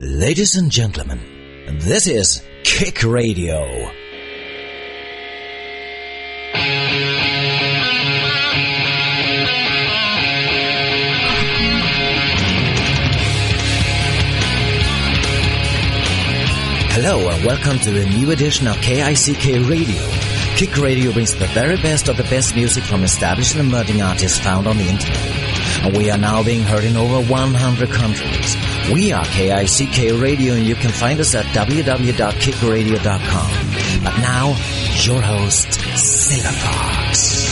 Ladies and gentlemen, this is Kick Radio. Hello and welcome to a new edition of KICK Radio. Kick Radio brings the very best of the best music from established and emerging artists found on the internet. And we are now being heard in over 100 countries. We are KICK Radio and you can find us at www.kickradio.com. But now, your host, Silver Fox.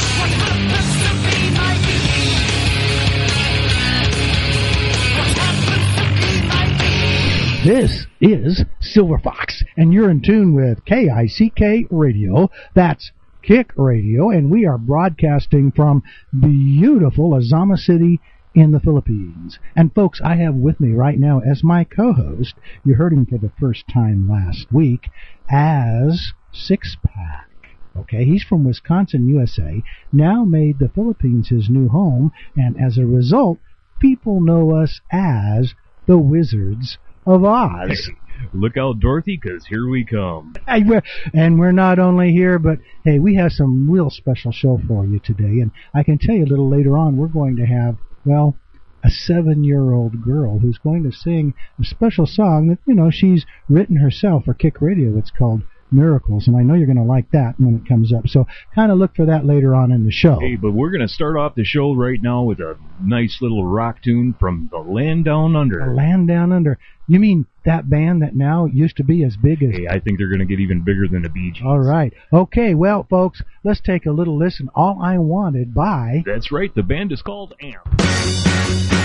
This is Silver Fox, and you're in tune with KICK Radio. That's Kick Radio, and we are broadcasting from beautiful Ozamiz City in the Philippines. And folks, I have with me right now as my co-host, you heard him for the first time last week, as Six Pack. Okay, he's from Wisconsin, USA, now made the Philippines his new home, and as a result, people know us as the Wizards of Oz. Look out, Dorothy, 'cause here we come. And we're, and we're not only here, but hey, we have some real special show for you today. And I can tell you a little later on, we're going to have, well, a seven year old girl who's going to sing a special song that, you know, she's written herself for Kick Radio. It's called Miracles. And I know you're going to like that when it comes up. So kind of look for that later on in the show. Hey, but we're going to start off the show right now with a nice little rock tune from The Land Down Under. The Land Down Under. You mean that band that now used to be as big as Hey, I think they're going to get even bigger than the Bee Gees. All right. Okay, well, folks, let's take a little listen. All I Wanted by. That's right, the band is called Amp.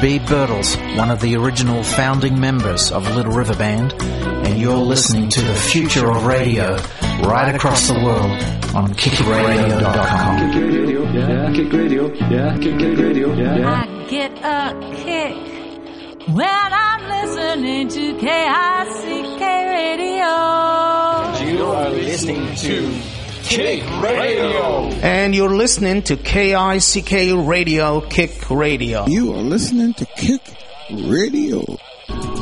This is Birtles, one of the original founding members of Little River Band, and you're listening to the future of radio right across the world on kickradio.com. Kick radio, yeah, kick radio, yeah, kick, kick radio, yeah. I get a kick when I'm listening to KICK Radio. You are listening to Kick Radio. And you're listening to KICK Radio, Kick Radio. You are listening to Kick Radio.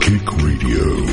Kick Radio.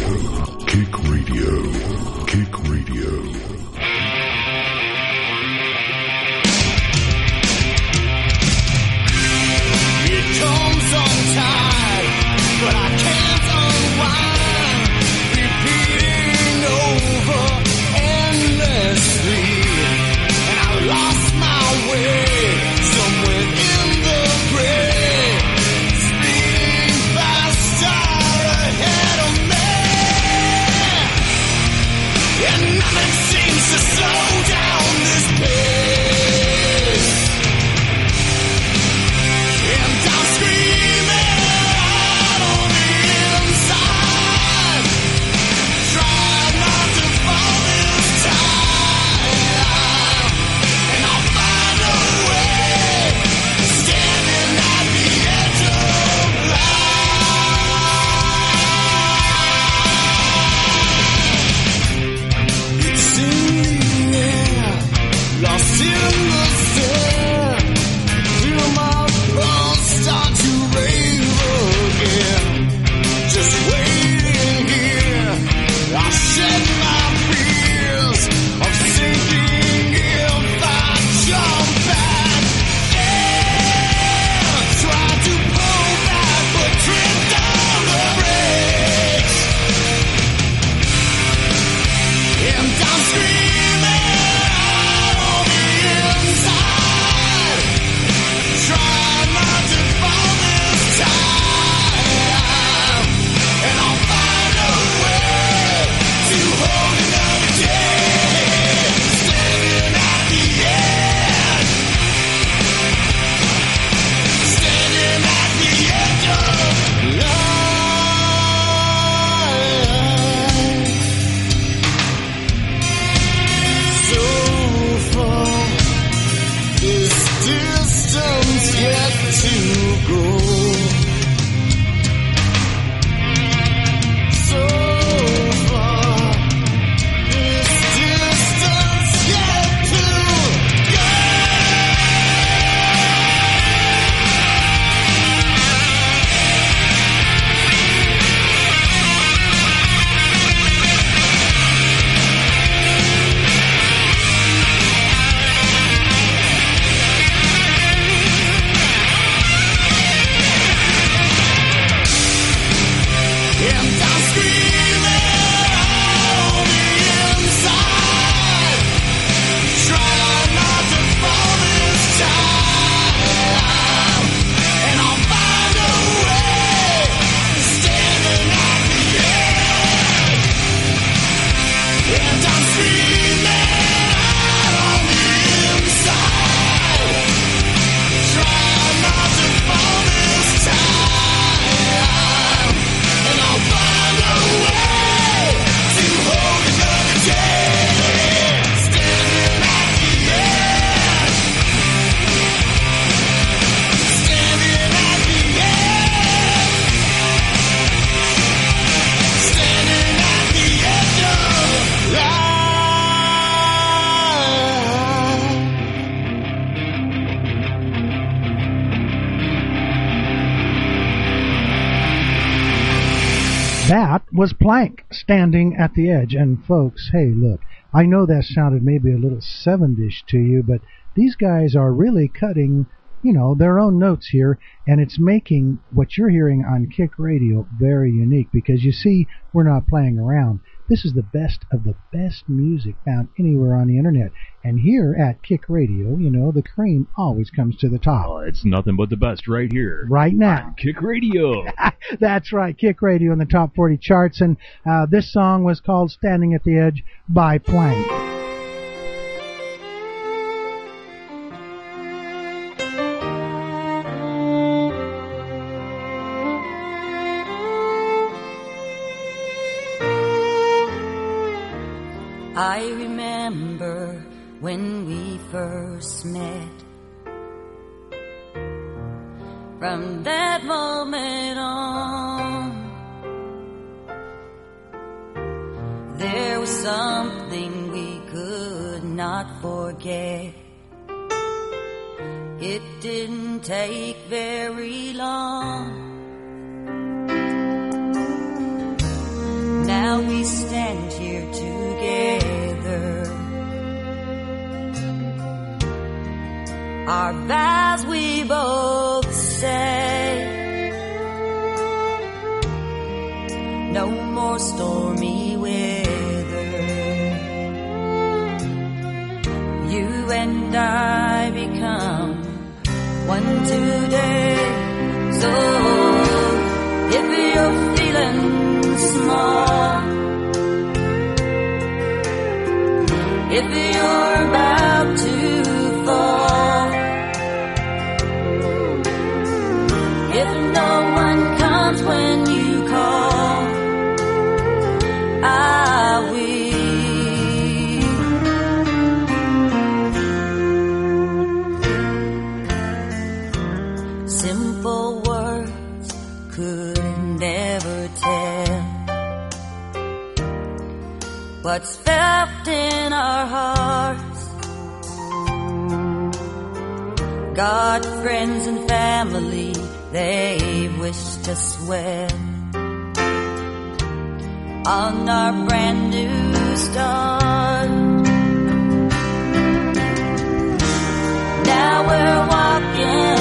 Was Plank standing at the edge. And folks, hey, look, I know that sounded maybe a little 70s to you, but these guys are really cutting, you know, their own notes here, and it's making what you're hearing on Kick Radio very unique because you see, we're not playing around. This is the best of the best music found anywhere on the internet. And here at Kick Radio, you know, the cream always comes to the top. Oh, it's nothing but the best right here. Right now. Kick Radio. That's right, Kick Radio in the top 40 charts, and uh, this song was called Standing at the Edge by Plank. First met. From that moment on, there was something we could not forget. It didn't take very long. Now we stand here together. Our vows we both say. No more stormy weather. You and I become one today. So if you're feeling small, if you're God, friends, and family, they wished us well on our brand new start. Now we're walking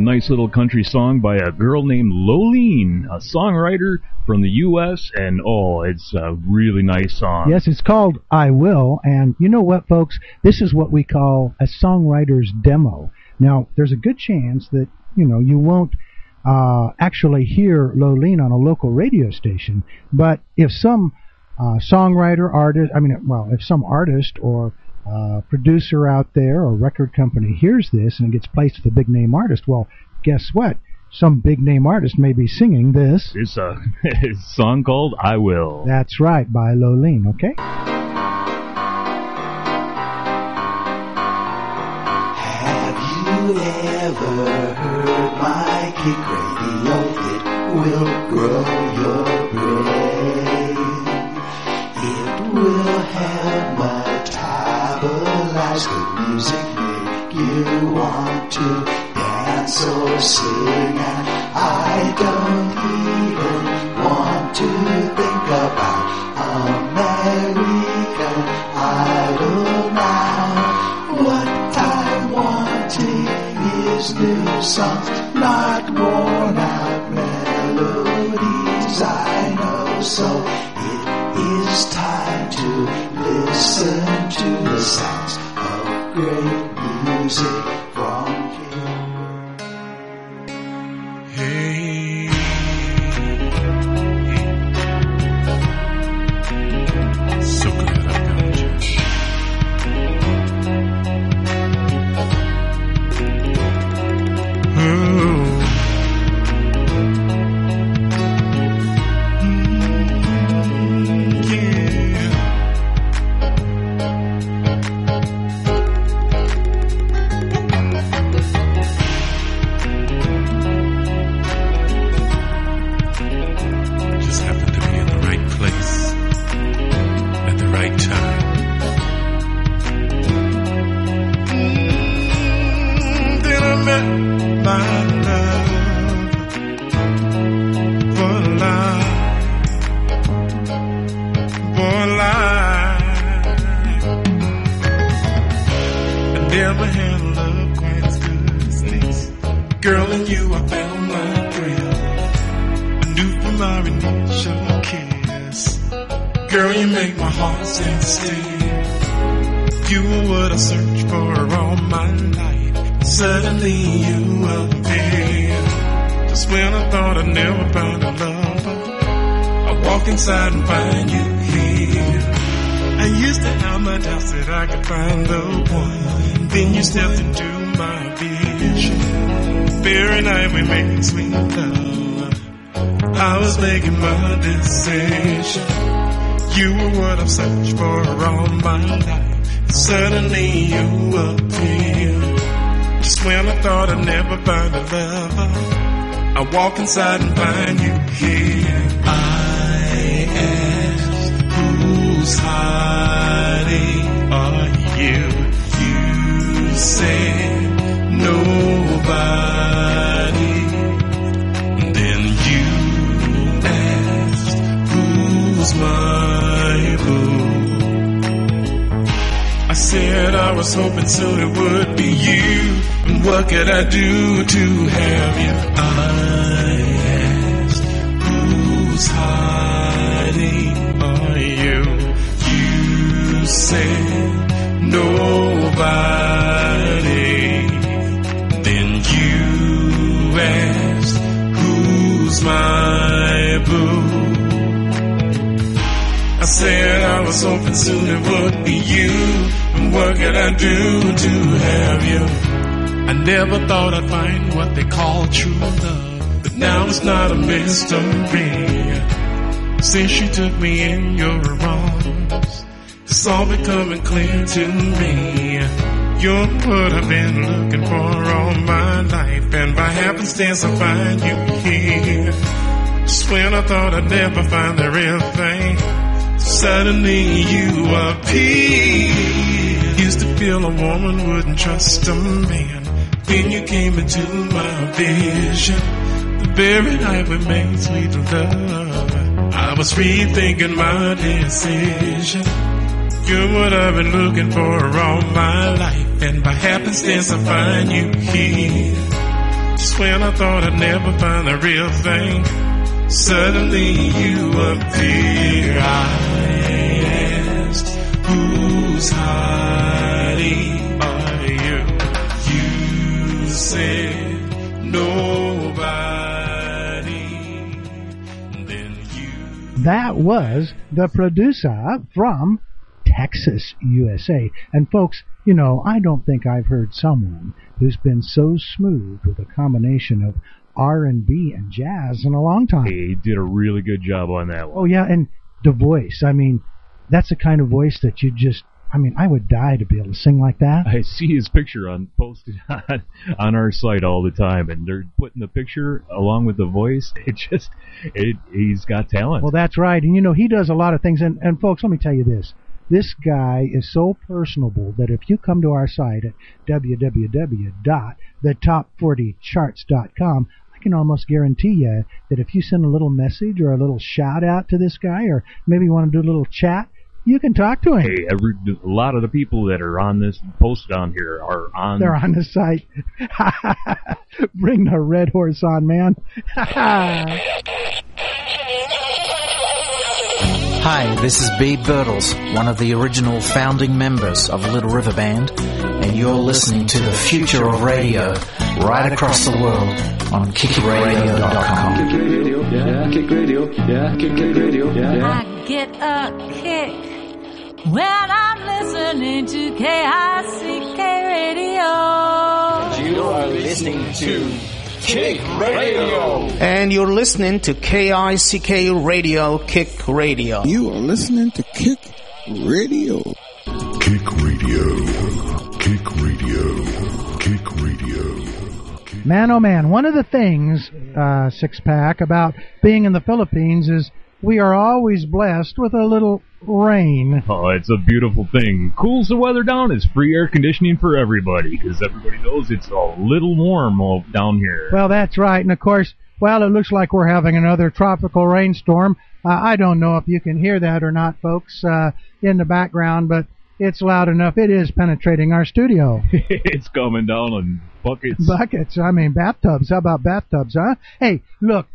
nice little country song by a girl named Lolene, a songwriter from the U.S. And oh, it's a really nice song. Yes, it's called I Will, and you know what, folks? This is what we call a songwriter's demo. Now, there's a good chance that you know you won't uh, actually hear Lolene on a local radio station, but if some uh, songwriter, artist, I mean, well, if some artist or uh, producer out there or record company hears this and it gets placed with a big name artist, well, guess what? Some big name artist may be singing this. It's a, it's a song called I Will. That's right, by Lolene, okay? Have you ever heard my kick radio? It will grow your brain. It will help metabolize good music, make you want to dance or sing. And I don't even want to think about American Idol now. What I'm wanting is new songs, not worn out melodies. I know, so it is time to listen to the sounds of great music night we made sweet love. I was making my decision. You were what I've searched for all my life. Suddenly you appeared. Just when I thought I'd never find a lover, I walk inside and find you here. I asked, who's hiding? Are you? You said nobody. Said I was hoping soon it would be you. And what could I do to have you? I asked, who's hiding? Are you? You said nobody. Then you asked, who's my boo? I said I was hoping soon it would be you. And what could I do to have you? I never thought I'd find what they call true love. But now it's not a mystery. Since you took me in your arms, it's all becoming clear to me. You're what I've been looking for all my life. And by happenstance I find you here. Just when I thought I'd never find the real thing. Suddenly you appear. Used to feel a woman wouldn't trust a man. Then you came into my vision. The very night we made sweet love. I was rethinking my decision. You're what I've been looking for all my life. And by happenstance I find you here. Just when I thought I'd never find the real thing. Suddenly you appear. I asked, who's hiding? Are you? You said nobody. Then you. That was the producer from Texas, USA. And folks, you know, I don't think I've heard someone who's been so smooth with a combination of R&B and jazz in a long time. He did a really good job on that one. Oh yeah, and the voice. I mean, that's the kind of voice that you just I mean, I would die to be able to sing like that. I see his picture on posted on, on our site all the time, and they're putting the picture along with the voice. It just, it, he's got talent. Well, that's right. And you know, he does a lot of things. And, and folks, let me tell you this. This guy is so personable that if you come to our site at www.thetop40charts.com, I can almost guarantee you that if you send a little message or a little shout out to this guy, or maybe you want to do a little chat, you can talk to him. Hey, every a lot of the people that are on this posted on here are on. They're on the site. Bring the red horse on, man. Hi, this is Beeb Birtles, one of the original founding members of Little River Band, and you're listening to the future of radio right across the world on kickradio.com. Kick radio, yeah, kick radio, yeah, kick, kick radio, yeah. I get a kick when I'm listening to KICK Radio. You are listening to Kick Radio. And you're listening to KICK Radio, Kick Radio. You are listening to Kick Radio. Kick Radio. Kick Radio. Kick Radio. Man, oh man, one of the things, uh, Six Pack, about being in the Philippines is we are always blessed with a little rain. Oh, it's a beautiful thing. Cools the weather down. It's free air conditioning for everybody because everybody knows it's a little warm down here. Well, that's right. And of course, well, it looks like we're having another tropical rainstorm. Uh, I don't know if you can hear that or not, folks, uh, in the background, but it's loud enough. It is penetrating our studio. it's coming down in buckets. Buckets. I mean, bathtubs. How about bathtubs, huh? Hey, look,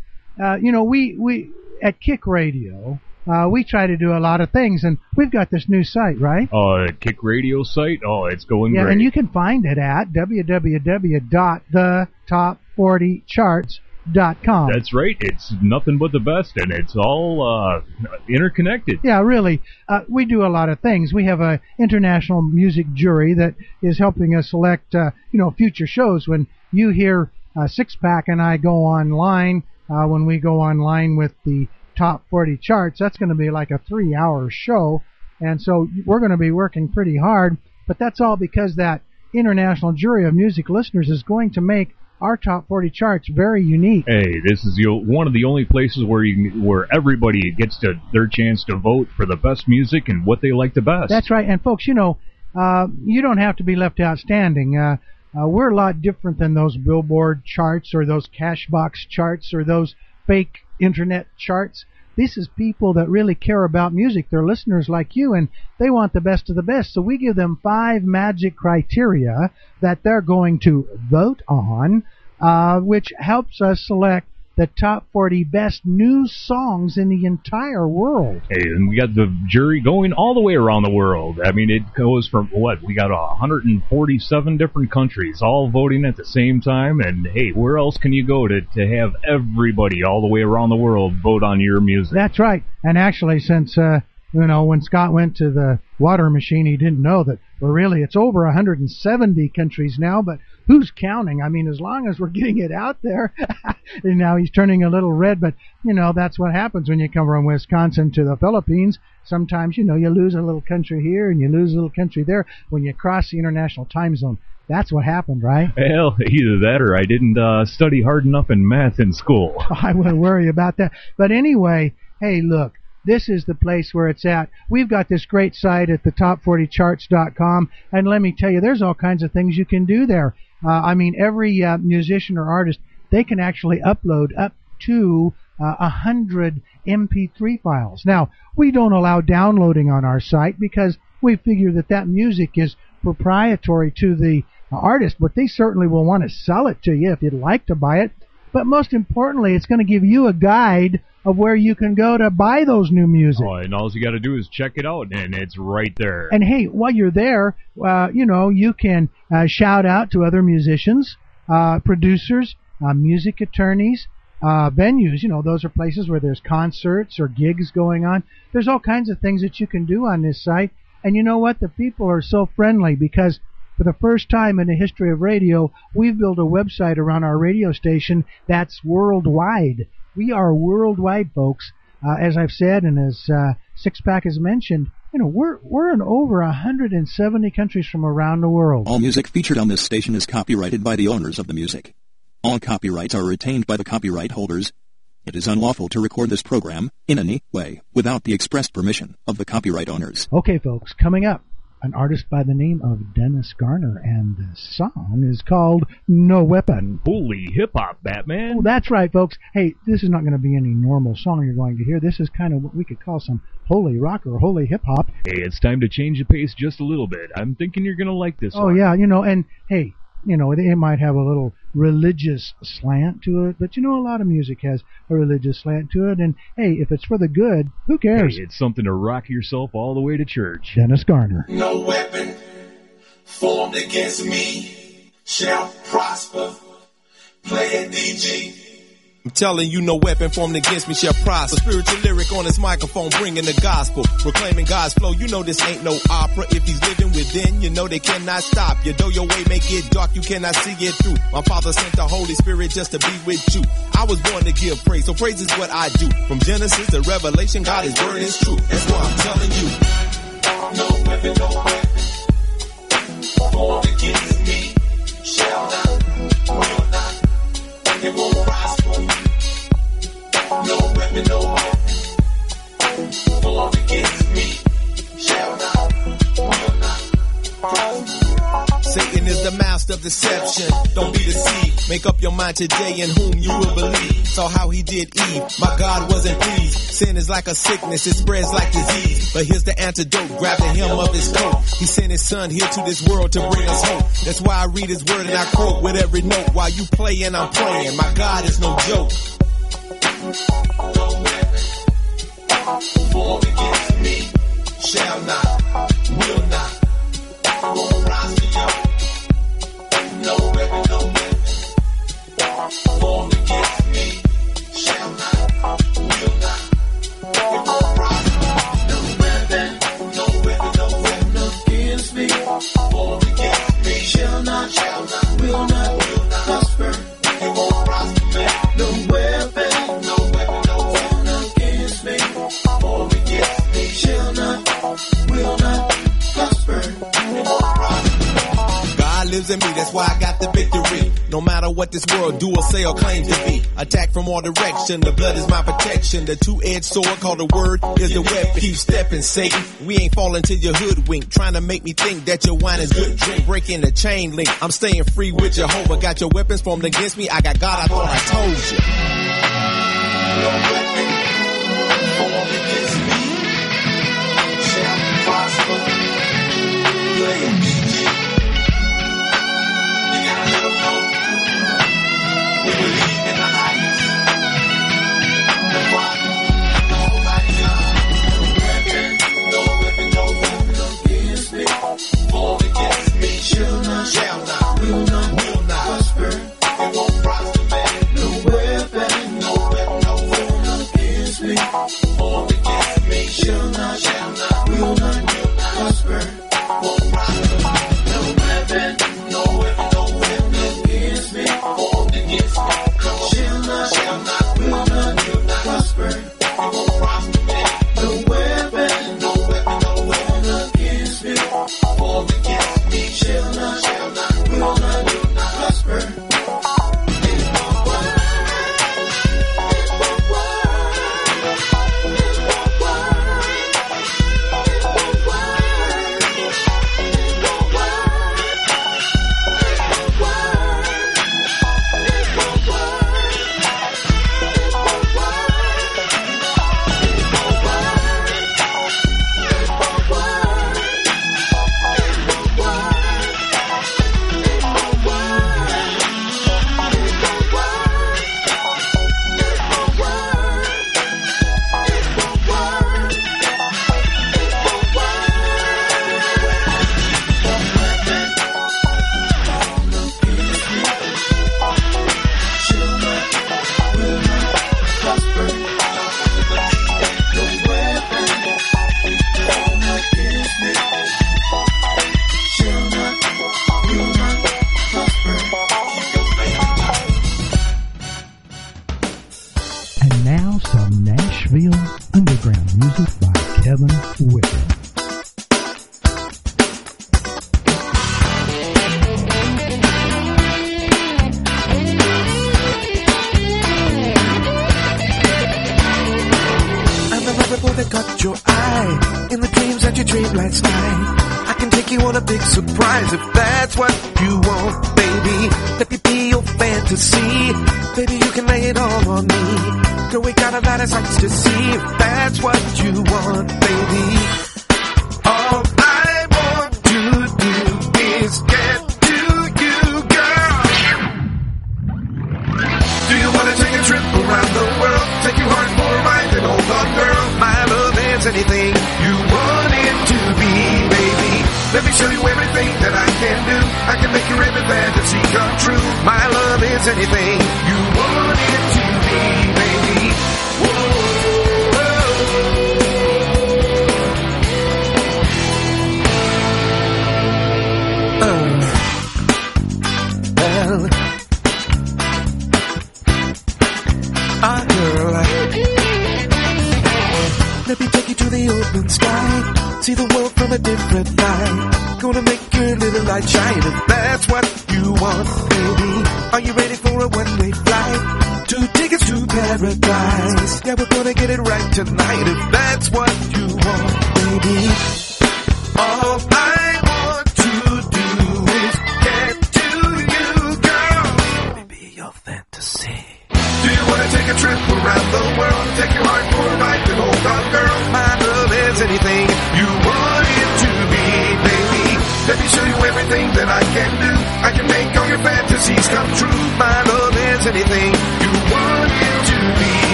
uh, you know, we, we, at Kick Radio, uh, we try to do a lot of things, and we've got this new site, right? Uh, Kick Radio site. Oh, it's going Yeah, great. and you can find it at www.thetop40charts.com. That's right. It's nothing but the best, and it's all uh, interconnected. Yeah, really. Uh, we do a lot of things. We have a international music jury that is helping us select, uh, you know, future shows. When you hear uh, Six Pack and I go online, uh, when we go online with the top 40 charts, that's going to be like a three-hour show, and so we're going to be working pretty hard. But that's all because that international jury of music listeners is going to make our top 40 charts very unique. Hey, this is the, one of the only places where you where everybody gets to their chance to vote for the best music and what they like the best. That's right. And folks, you know, uh, you don't have to be left outstanding. Uh, uh, we're a lot different than those billboard charts or those cash box charts or those fake internet charts. This is people that really care about music. They're listeners like you, and they want the best of the best. So we give them five magic criteria that they're going to vote on, uh, which helps us select the top 40 best new songs in the entire world. Hey, and we got the jury going all the way around the world. I mean, it goes from what we got 147 different countries all voting at the same time. And hey, where else can you go to to have everybody all the way around the world vote on your music? That's right. And actually, since uh, you know when Scott went to the water machine, he didn't know that. Well, really, it's over 170 countries now. But who's counting? I mean, as long as we're getting it out there. and now he's turning a little red. But you know that's what happens when you come from Wisconsin to the Philippines. Sometimes you know you lose a little country here and you lose a little country there when you cross the international time zone. That's what happened, right? Well, either that or I didn't uh, study hard enough in math in school. I wouldn't worry about that. But anyway, hey, look, this is the place where it's at. We've got this great site at the top40charts.com, and let me tell you, there's all kinds of things you can do there. Uh, I mean, every uh, musician or artist, they can actually upload up to uh, a hundred MP3 files. Now, we don't allow downloading on our site because we figure that that music is proprietary to the artist, but they certainly will want to sell it to you if you'd like to buy it. But most importantly, it's going to give you a guide of where you can go to buy those new music. Oh, and all you got to do is check it out, and it's right there. And hey, while you're there, uh, you know, you can uh, shout out to other musicians, uh, producers, uh, music attorneys, uh, venues. You know, those are places where there's concerts or gigs going on. There's all kinds of things that you can do on this site. And you know what? The people are so friendly because for the first time in the history of radio, we've built a website around our radio station that's worldwide. We are worldwide, folks. Uh, as I've said, and as uh, Six Pack has mentioned, you know, we're we're in over 170 countries from around the world. All music featured on this station is copyrighted by the owners of the music. All copyrights are retained by the copyright holders. It is unlawful to record this program in any way without the express permission of the copyright owners. Okay, folks, coming up, an artist by the name of Dennis Garner, and the song is called No Weapon. Holy hip hop, Batman! Oh, that's right, folks. Hey, this is not going to be any normal song you're going to hear. This is kind of what we could call some holy rock or holy hip hop. Hey, it's time to change the pace just a little bit. I'm thinking you're gonna like this Oh one. yeah, you know, and hey, you know, it might have a little religious slant to it, but you know, a lot of music has a religious slant to it. And hey, if it's for the good, who cares? Hey, it's something to rock yourself all the way to church. Dennis Garner. No weapon formed against me shall prosper. Play it, DG. I'm telling you, no weapon formed against me shall prosper. Spiritual lyric on this microphone, bringing the gospel, proclaiming God's flow. You know this ain't no opera. If he's living within, you know they cannot stop you. Though your way may get dark, you cannot see it through. My Father sent the Holy Spirit just to be with you. I was born to give praise, so praise is what I do. From Genesis to Revelation, God is word is true. That's why I'm telling you. No weapon, no weapon formed against me shall not, will not, it will prosper. No weapon, no formed against me shall not. Satan is the master of deception. Don't be deceived. Make up your mind today in whom you will believe. Saw how he did Eve. My God wasn't pleased. Sin is like a sickness. It spreads like disease. But here's the antidote. Grab the hem of his coat. He sent his son here to this world to bring us hope. That's why I read his word and I quote with every note. While you play and I'm playing. My God is no joke. No weapon formed against me shall not, will not, no No matter what this world do or say or claims to be. Attack from all direction. The blood is my protection. The two-edged sword called the word is the weapon. Keep stepping, Satan. We ain't falling to your hoodwink. Trying to make me think that your wine is good drink. Breaking the chain link. I'm staying free with Jehovah. Got your weapons formed against me. I got God. I thought I told you.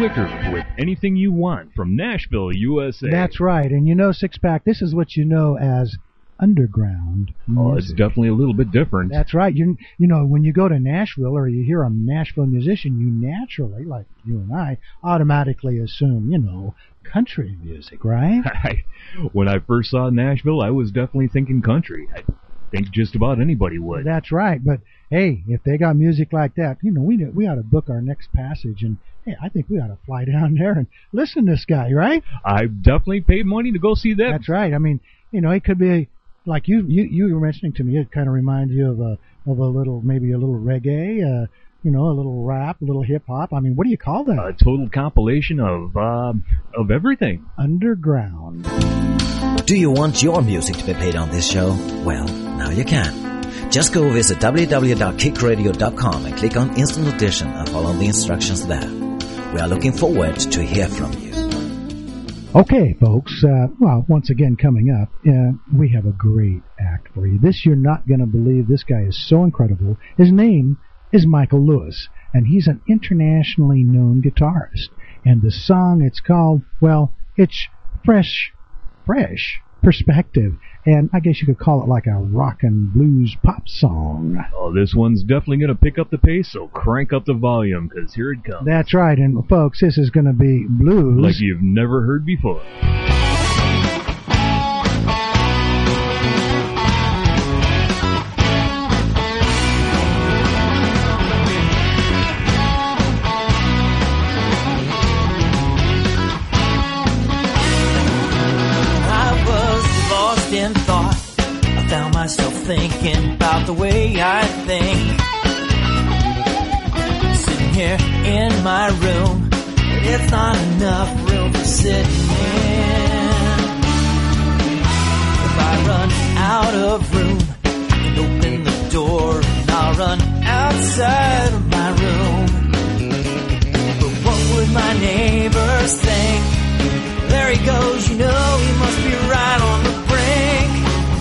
Wicker with Anything You Want from Nashville, USA. That's right. And you know, Six Pack, this is what you know as underground Oh, it's definitely a little bit different. That's right. You you know when you go to Nashville or you hear a Nashville musician, you naturally, like you and I, automatically assume you know country music, right? I, when I first saw Nashville, I was definitely thinking country. I think just about anybody would. That's right. But hey, if they got music like that, you know we we ought to book our next passage, and hey, I think we ought to fly down there and listen to this guy, right? I definitely paid money to go see that. That's right. I mean, you know, it could be like you you you were mentioning to me. It kind of reminds you of a of a little maybe a little reggae, uh, you know, a little rap, a little hip hop. I mean, what do you call that? A total compilation of uh, of everything. Underground. Do you want your music to be played on this show? Well, now you can. Just go visit www.kickradio.com and click on Instant Audition and follow the instructions there. We are looking forward to hear from you. Okay, folks. Uh, well, once again, coming up, uh, we have a great act for you. This you're not going to believe. This guy is so incredible. His name is Michael Lewis, and he's an internationally known guitarist. And the song it's called, well, it's fresh, fresh perspective, and I guess you could call it like a rock and blues pop song. Oh, this one's definitely going to pick up the pace, so crank up the volume, because here it comes. That's right, and folks, this is going to be blues. Like you've never heard before. Room, it's not enough room for sitting in. If I run out of room, can open the door and I'll run outside of my room. But what would my neighbors think? There he goes, you know he must be right on the brink.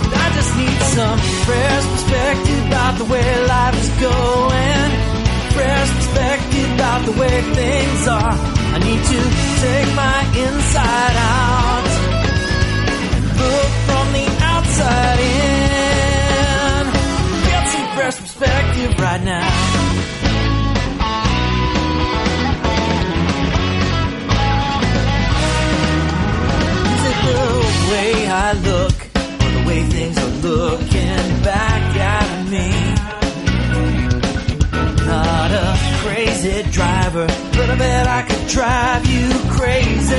And I just need some fresh perspective about the way life is going. Fresh perspective about the way things are. I need to take my inside out look from the outside in. Get some fresh perspective right now. Is it the way I look or the way things are looking back at me? Crazy driver, but I bet I could drive you crazy.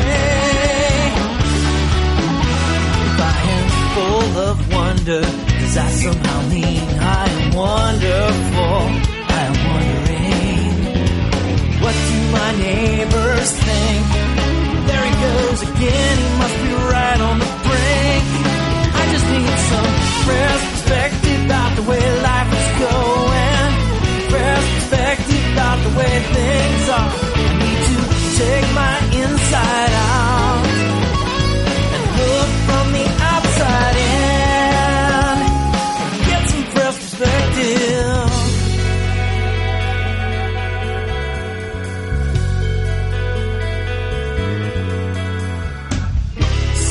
If I am full of wonder, cause I somehow mean I am wonderful. I am wondering, what do my neighbors think? There he goes again, he must be right on the brink. I just need some perspective about the way life way things are. I need to take my inside out and look from the outside in and get some fresh perspective.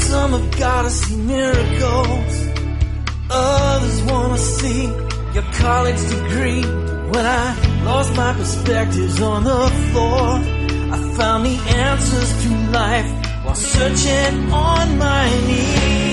Some have gotta see miracles, others wanna see your college degree. When I Lost my perspectives on the floor. I found the answers to life while searching on my knees.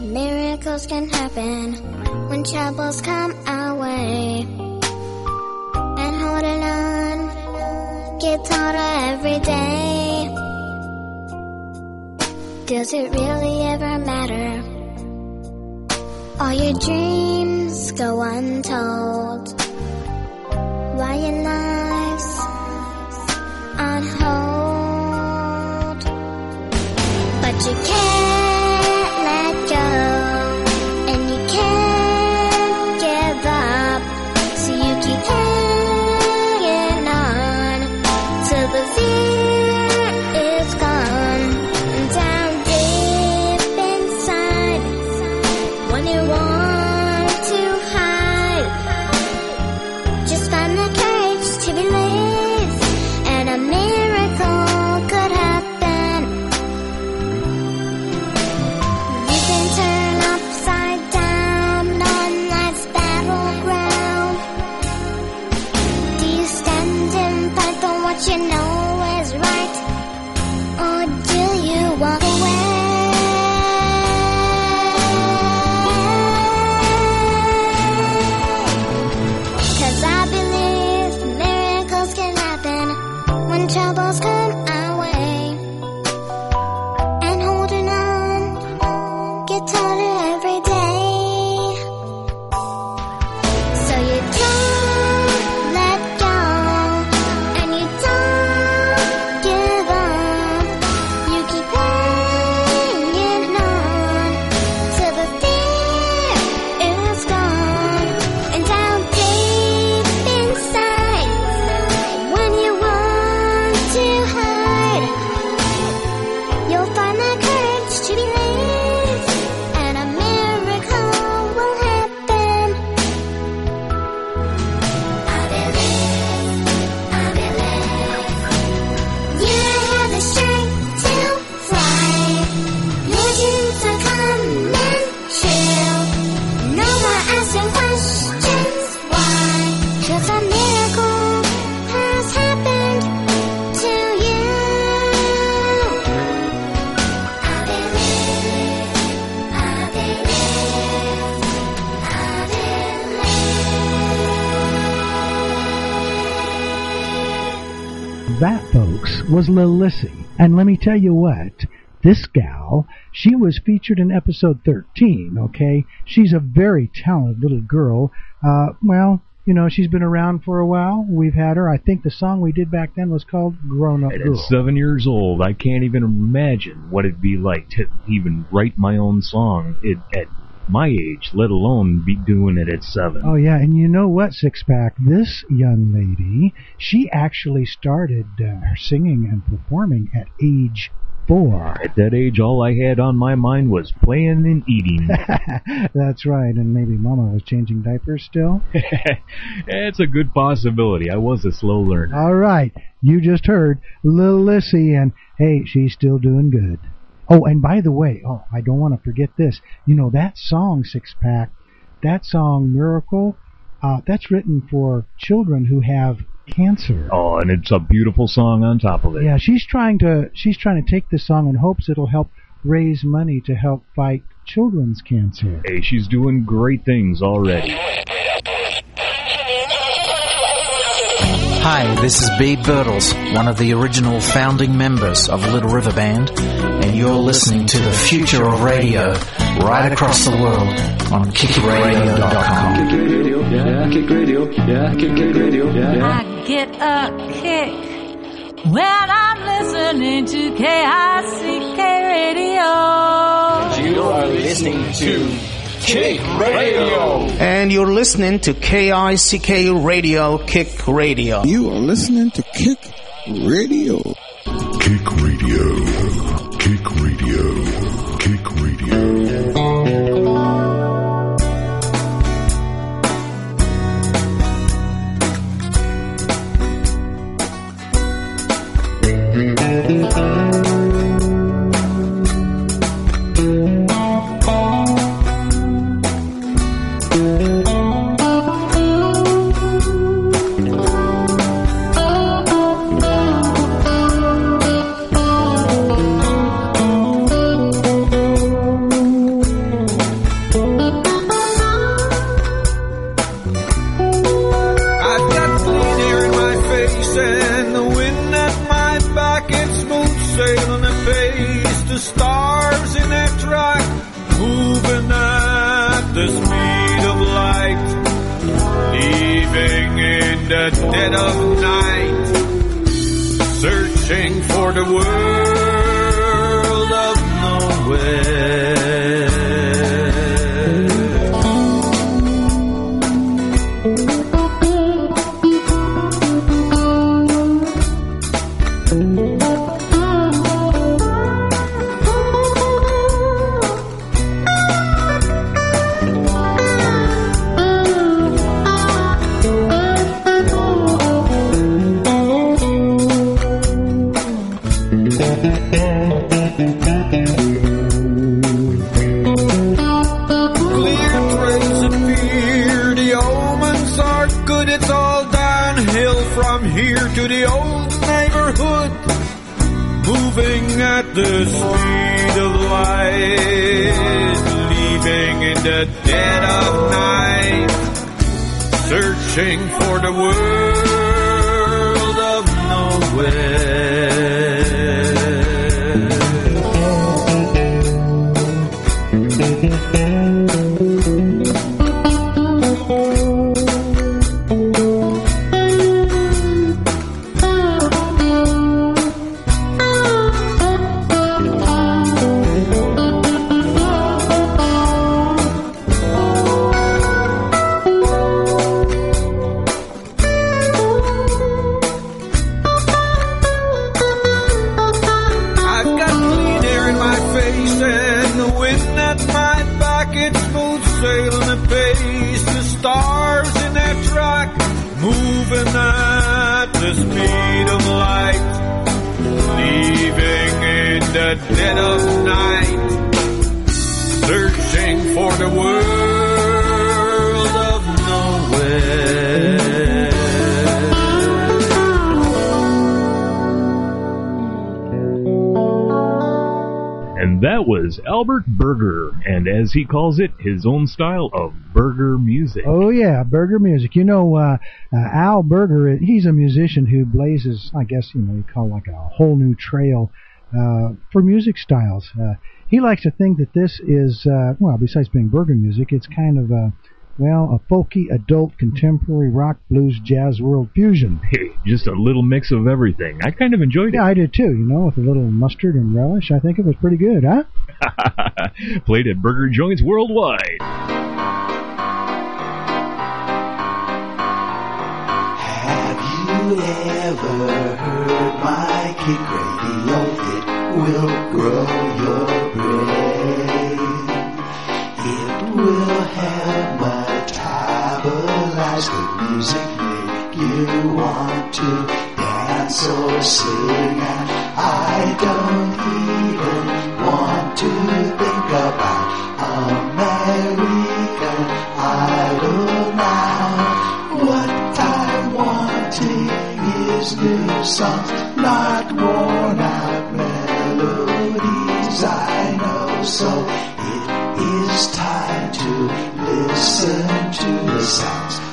Miracles can happen when troubles come our way. And holding on gets harder every day. Does it really ever matter? All your dreams go untold. Why your life's on hold? But you can't. Was Lil Lissy. And let me tell you what, this gal, she was featured in episode 13, okay? She's a very talented little girl. Uh, well, you know, she's been around for a while. We've had her. I think the song we did back then was called Grown Up Girl. at seven years old, I can't even imagine what it'd be like to even write my own song it, at my age, let alone be doing it at seven. Oh yeah, and you know what, Six Pack? This young lady, she actually started uh, singing and performing at age four. At that age, all I had on my mind was playing and eating. That's right, and maybe Mama was changing diapers still. it's a good possibility. I was a slow learner. All right, you just heard Lil Lissy, and hey, she's still doing good. Oh, and by the way, oh, I don't want to forget this. You know that song Six Pack, that song Miracle, uh, that's written for children who have cancer. Oh, and it's a beautiful song on top of it. Yeah, she's trying to she's trying to take this song in hopes it'll help raise money to help fight children's cancer. Hey, she's doing great things already. Hi, this is Beeb Birtles, one of the original founding members of Little River Band, and you're listening to the future of radio right across the world on kickradio.com. Kick radio, yeah, kick radio, yeah, kick, kick radio, yeah. I get a kick when I'm listening to KICK Radio. You are listening to Kick Radio. And you're listening to KICK Radio, Kick Radio. You are listening to Kick Radio. Kick Radio. The world And That was Albert Berger, and as he calls it, his own style of burger music. Oh yeah, burger music. You know, uh, uh, Al Berger, he's a musician who blazes, I guess you know, you call like a whole new trail uh, for music styles. Uh, he likes to think that this is, uh, well, besides being burger music, it's kind of a well, a folky, adult, contemporary rock, blues, jazz, world fusion. Hey, just a little mix of everything. I kind of enjoyed it. Yeah, I did too. You know, with a little mustard and relish, I think it was pretty good, huh? Played at Burger Joints worldwide. Have you ever heard my kick radio? It will grow your brain. It will help metabolize good music, make you want to dance or sing. And I don't even want to think about American Idol now. What I'm wanting is new songs, not worn out melodies. I know, so it is time to listen to the sounds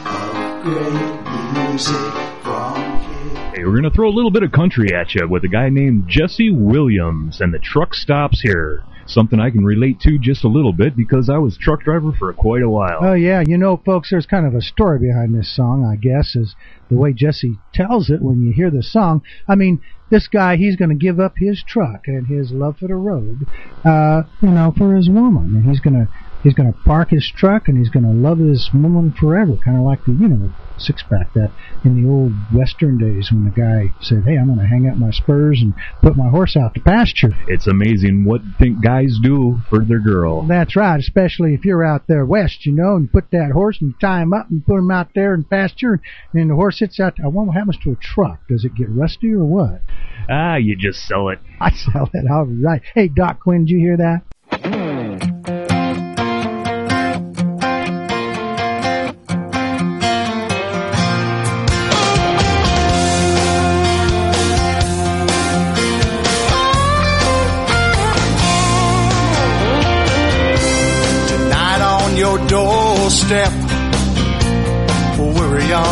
Hey, we're going to throw a little bit of country at you with a guy named Jesse Williams, and the truck stops here. Something I can relate to just a little bit because I was truck driver for quite a while. Oh yeah, you know, folks, there's kind of a story behind this song. I guess is the way Jesse tells it when you hear the song. I mean, this guy, he's going to give up his truck and his love for the road, uh, you know, for his woman, and he's going to he's going to park his truck and he's going to love his woman forever, kind of like the you know six pack that in the old western days when the guy said, "Hey, I'm going to hang up my spurs and put my horse out to pasture." It's amazing what think guys do for their girl. That's right, especially if you're out there west, you know, and you put that horse and you tie him up and put him out there in pasture, and the horse sits out. I wonder what happens to a truck. Does it get rusty or what? Ah, you just sell it. I sell it. All right. Hey, Doc Quinn, did you hear that?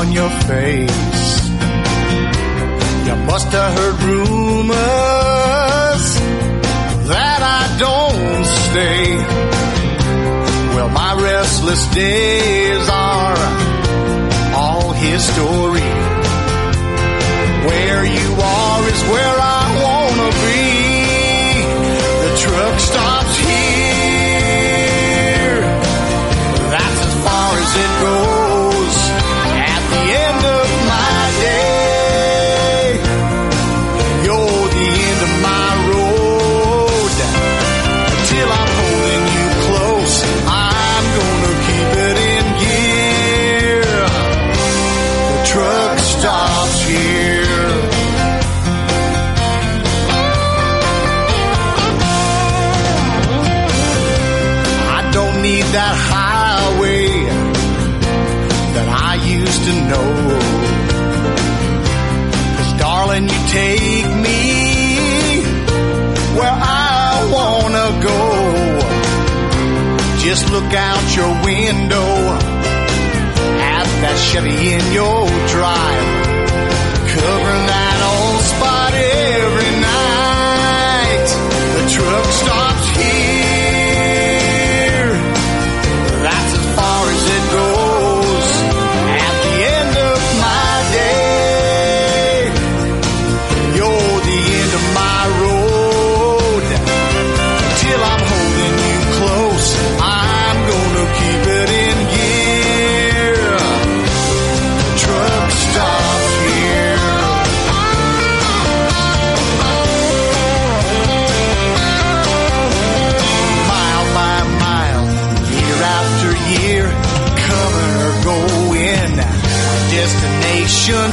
On your face. You must have heard rumors that I don't stay. Well, my restless days are all history. Just look out your window at that Chevy in your drive.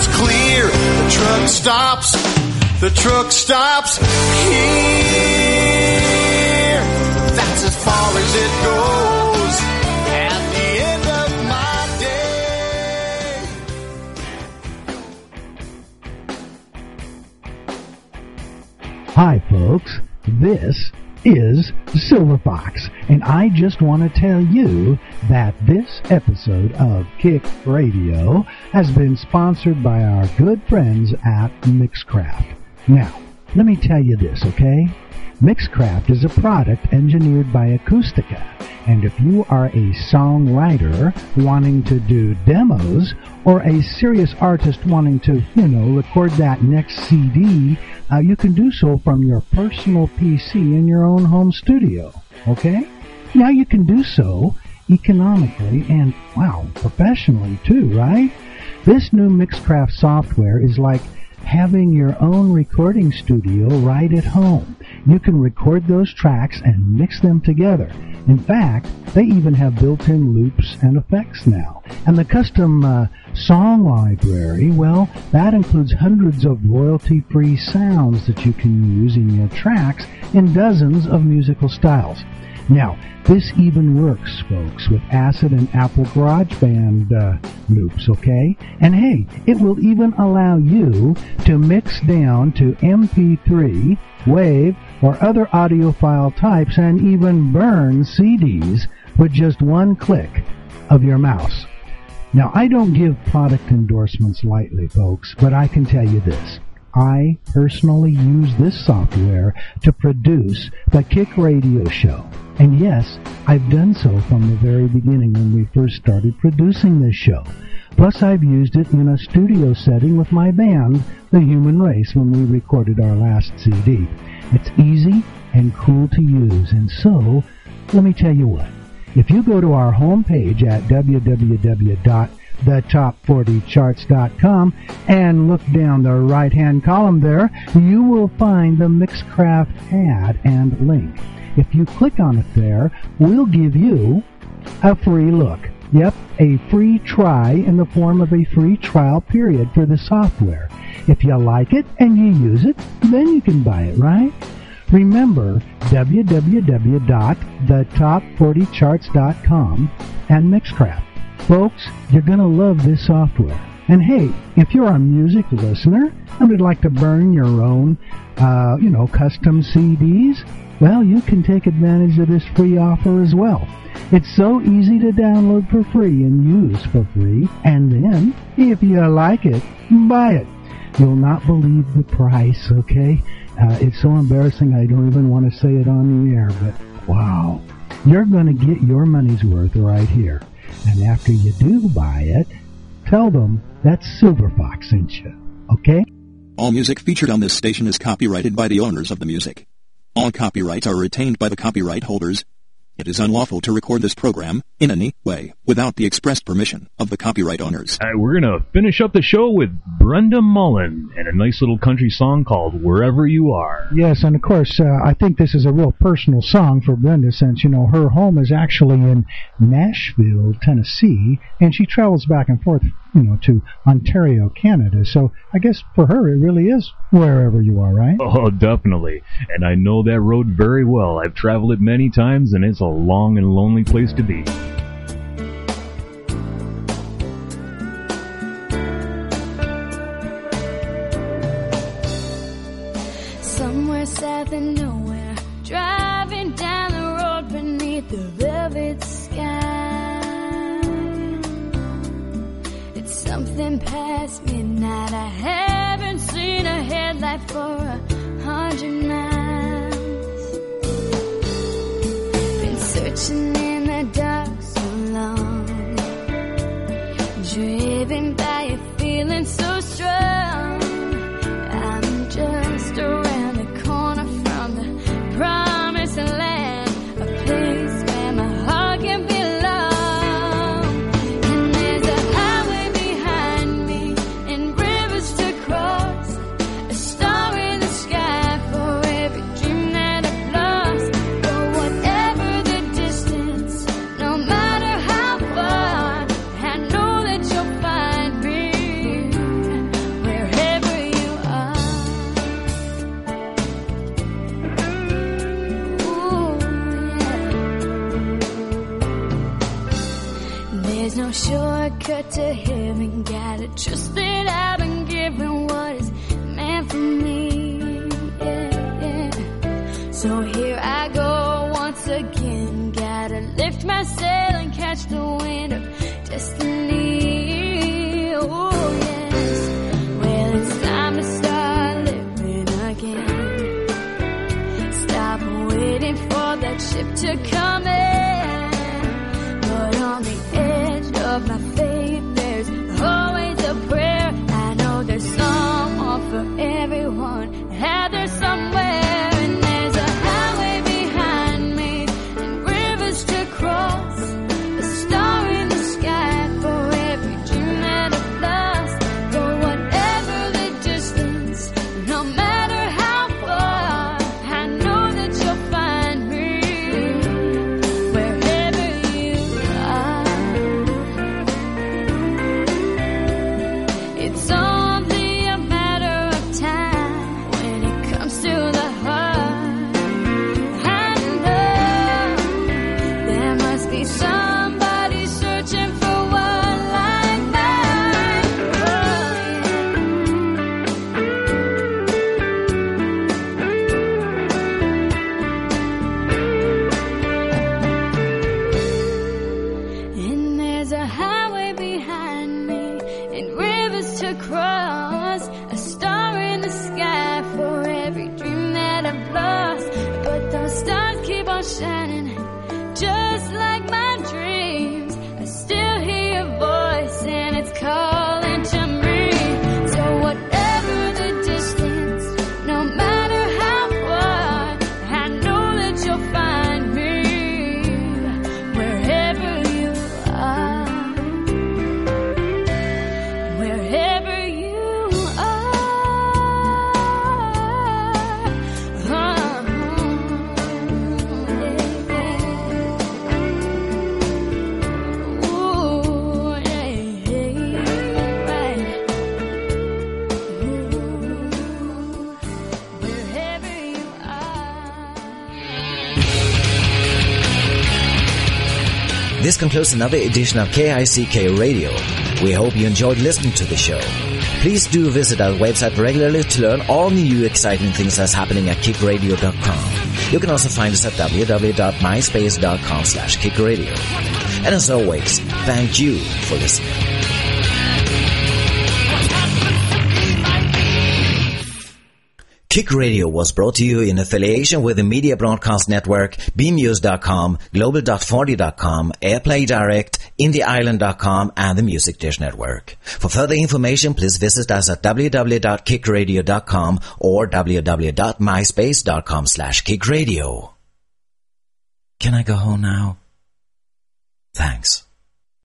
Clear. The truck stops. The truck stops here. That's as far as it goes. At the end of my day. Hi, folks. This is Silver Fox, I just want to tell you that this episode of Kick Radio has been sponsored by our good friends at Mixcraft. Now, let me tell you this, okay? Mixcraft is a product engineered by Acoustica, and if you are a songwriter wanting to do demos, or a serious artist wanting to, you know, record that next CD, uh, you can do so from your personal PC in your own home studio, okay? Now you can do so economically and, wow, professionally too, right? This new Mixcraft software is like having your own recording studio right at home. You can record those tracks and mix them together. In fact, they even have built-in loops and effects now. And the custom uh, song library, well, that includes hundreds of royalty-free sounds that you can use in your tracks in dozens of musical styles. Now, this even works, folks, with Acid and Apple GarageBand uh, loops, okay? And hey, it will even allow you to mix down to MP3, WAV, or other audio file types and even burn CDs with just one click of your mouse. Now, I don't give product endorsements lightly, folks, but I can tell you this. I personally use this software to produce the Kick Radio Show. And yes, I've done so from the very beginning when we first started producing this show. Plus, I've used it in a studio setting with my band, The Human Race, when we recorded our last CD. It's easy and cool to use, and so, let me tell you what. If you go to our homepage at www.thetop40charts.com and look down the right-hand column there, you will find the Mixcraft ad and link. If you click on it there, we'll give you a free look. Yep, a free try in the form of a free trial period for the software. If you like it and you use it, then you can buy it, right? Remember www.thetop40charts.com and Mixcraft. Folks, you're going to love this software. And hey, if you're a music listener and would like to burn your own, uh, you know, custom CDs, well, you can take advantage of this free offer as well. It's so easy to download for free and use for free. And then, if you like it, buy it. You'll not believe the price, okay? Uh, it's so embarrassing I don't even want to say it on the air, but wow. You're going to get your money's worth right here. And after you do buy it, tell them that Silver Fox sent you, okay? All music featured on this station is copyrighted by the owners of the music. All copyrights are retained by the copyright holders. It is unlawful to record this program in any way without the express permission of the copyright owners. We're going to finish up the show with Brenda Mullen and a nice little country song called Wherever You Are. Yes, and of course, uh, I think this is a real personal song for Brenda since, you know, her home is actually in Nashville, Tennessee, and she travels back and forth, you know, to Ontario, Canada. So I guess for her, it really is wherever you are, right? Oh, definitely. And I know that road very well. I've traveled it many times, and it's a long and lonely place to be. Something past midnight. I haven't seen a headlight for a hundred miles. Been searching concludes another edition of KICK Radio. We hope you enjoyed listening to the show. Please do visit our website regularly to learn all new exciting things that's happening at kickradio.com. You can also find us at www.myspace.com slash kickradio. And as always, thank you for listening. Kick Radio was brought to you in affiliation with the media broadcast network BeamUse.com, global.40.com, airplay direct, indieisland.com and the Music Dish Network. For further information, please visit us at www.kickradio.com or www.myspace.com slash kickradio. Can I go home now? Thanks.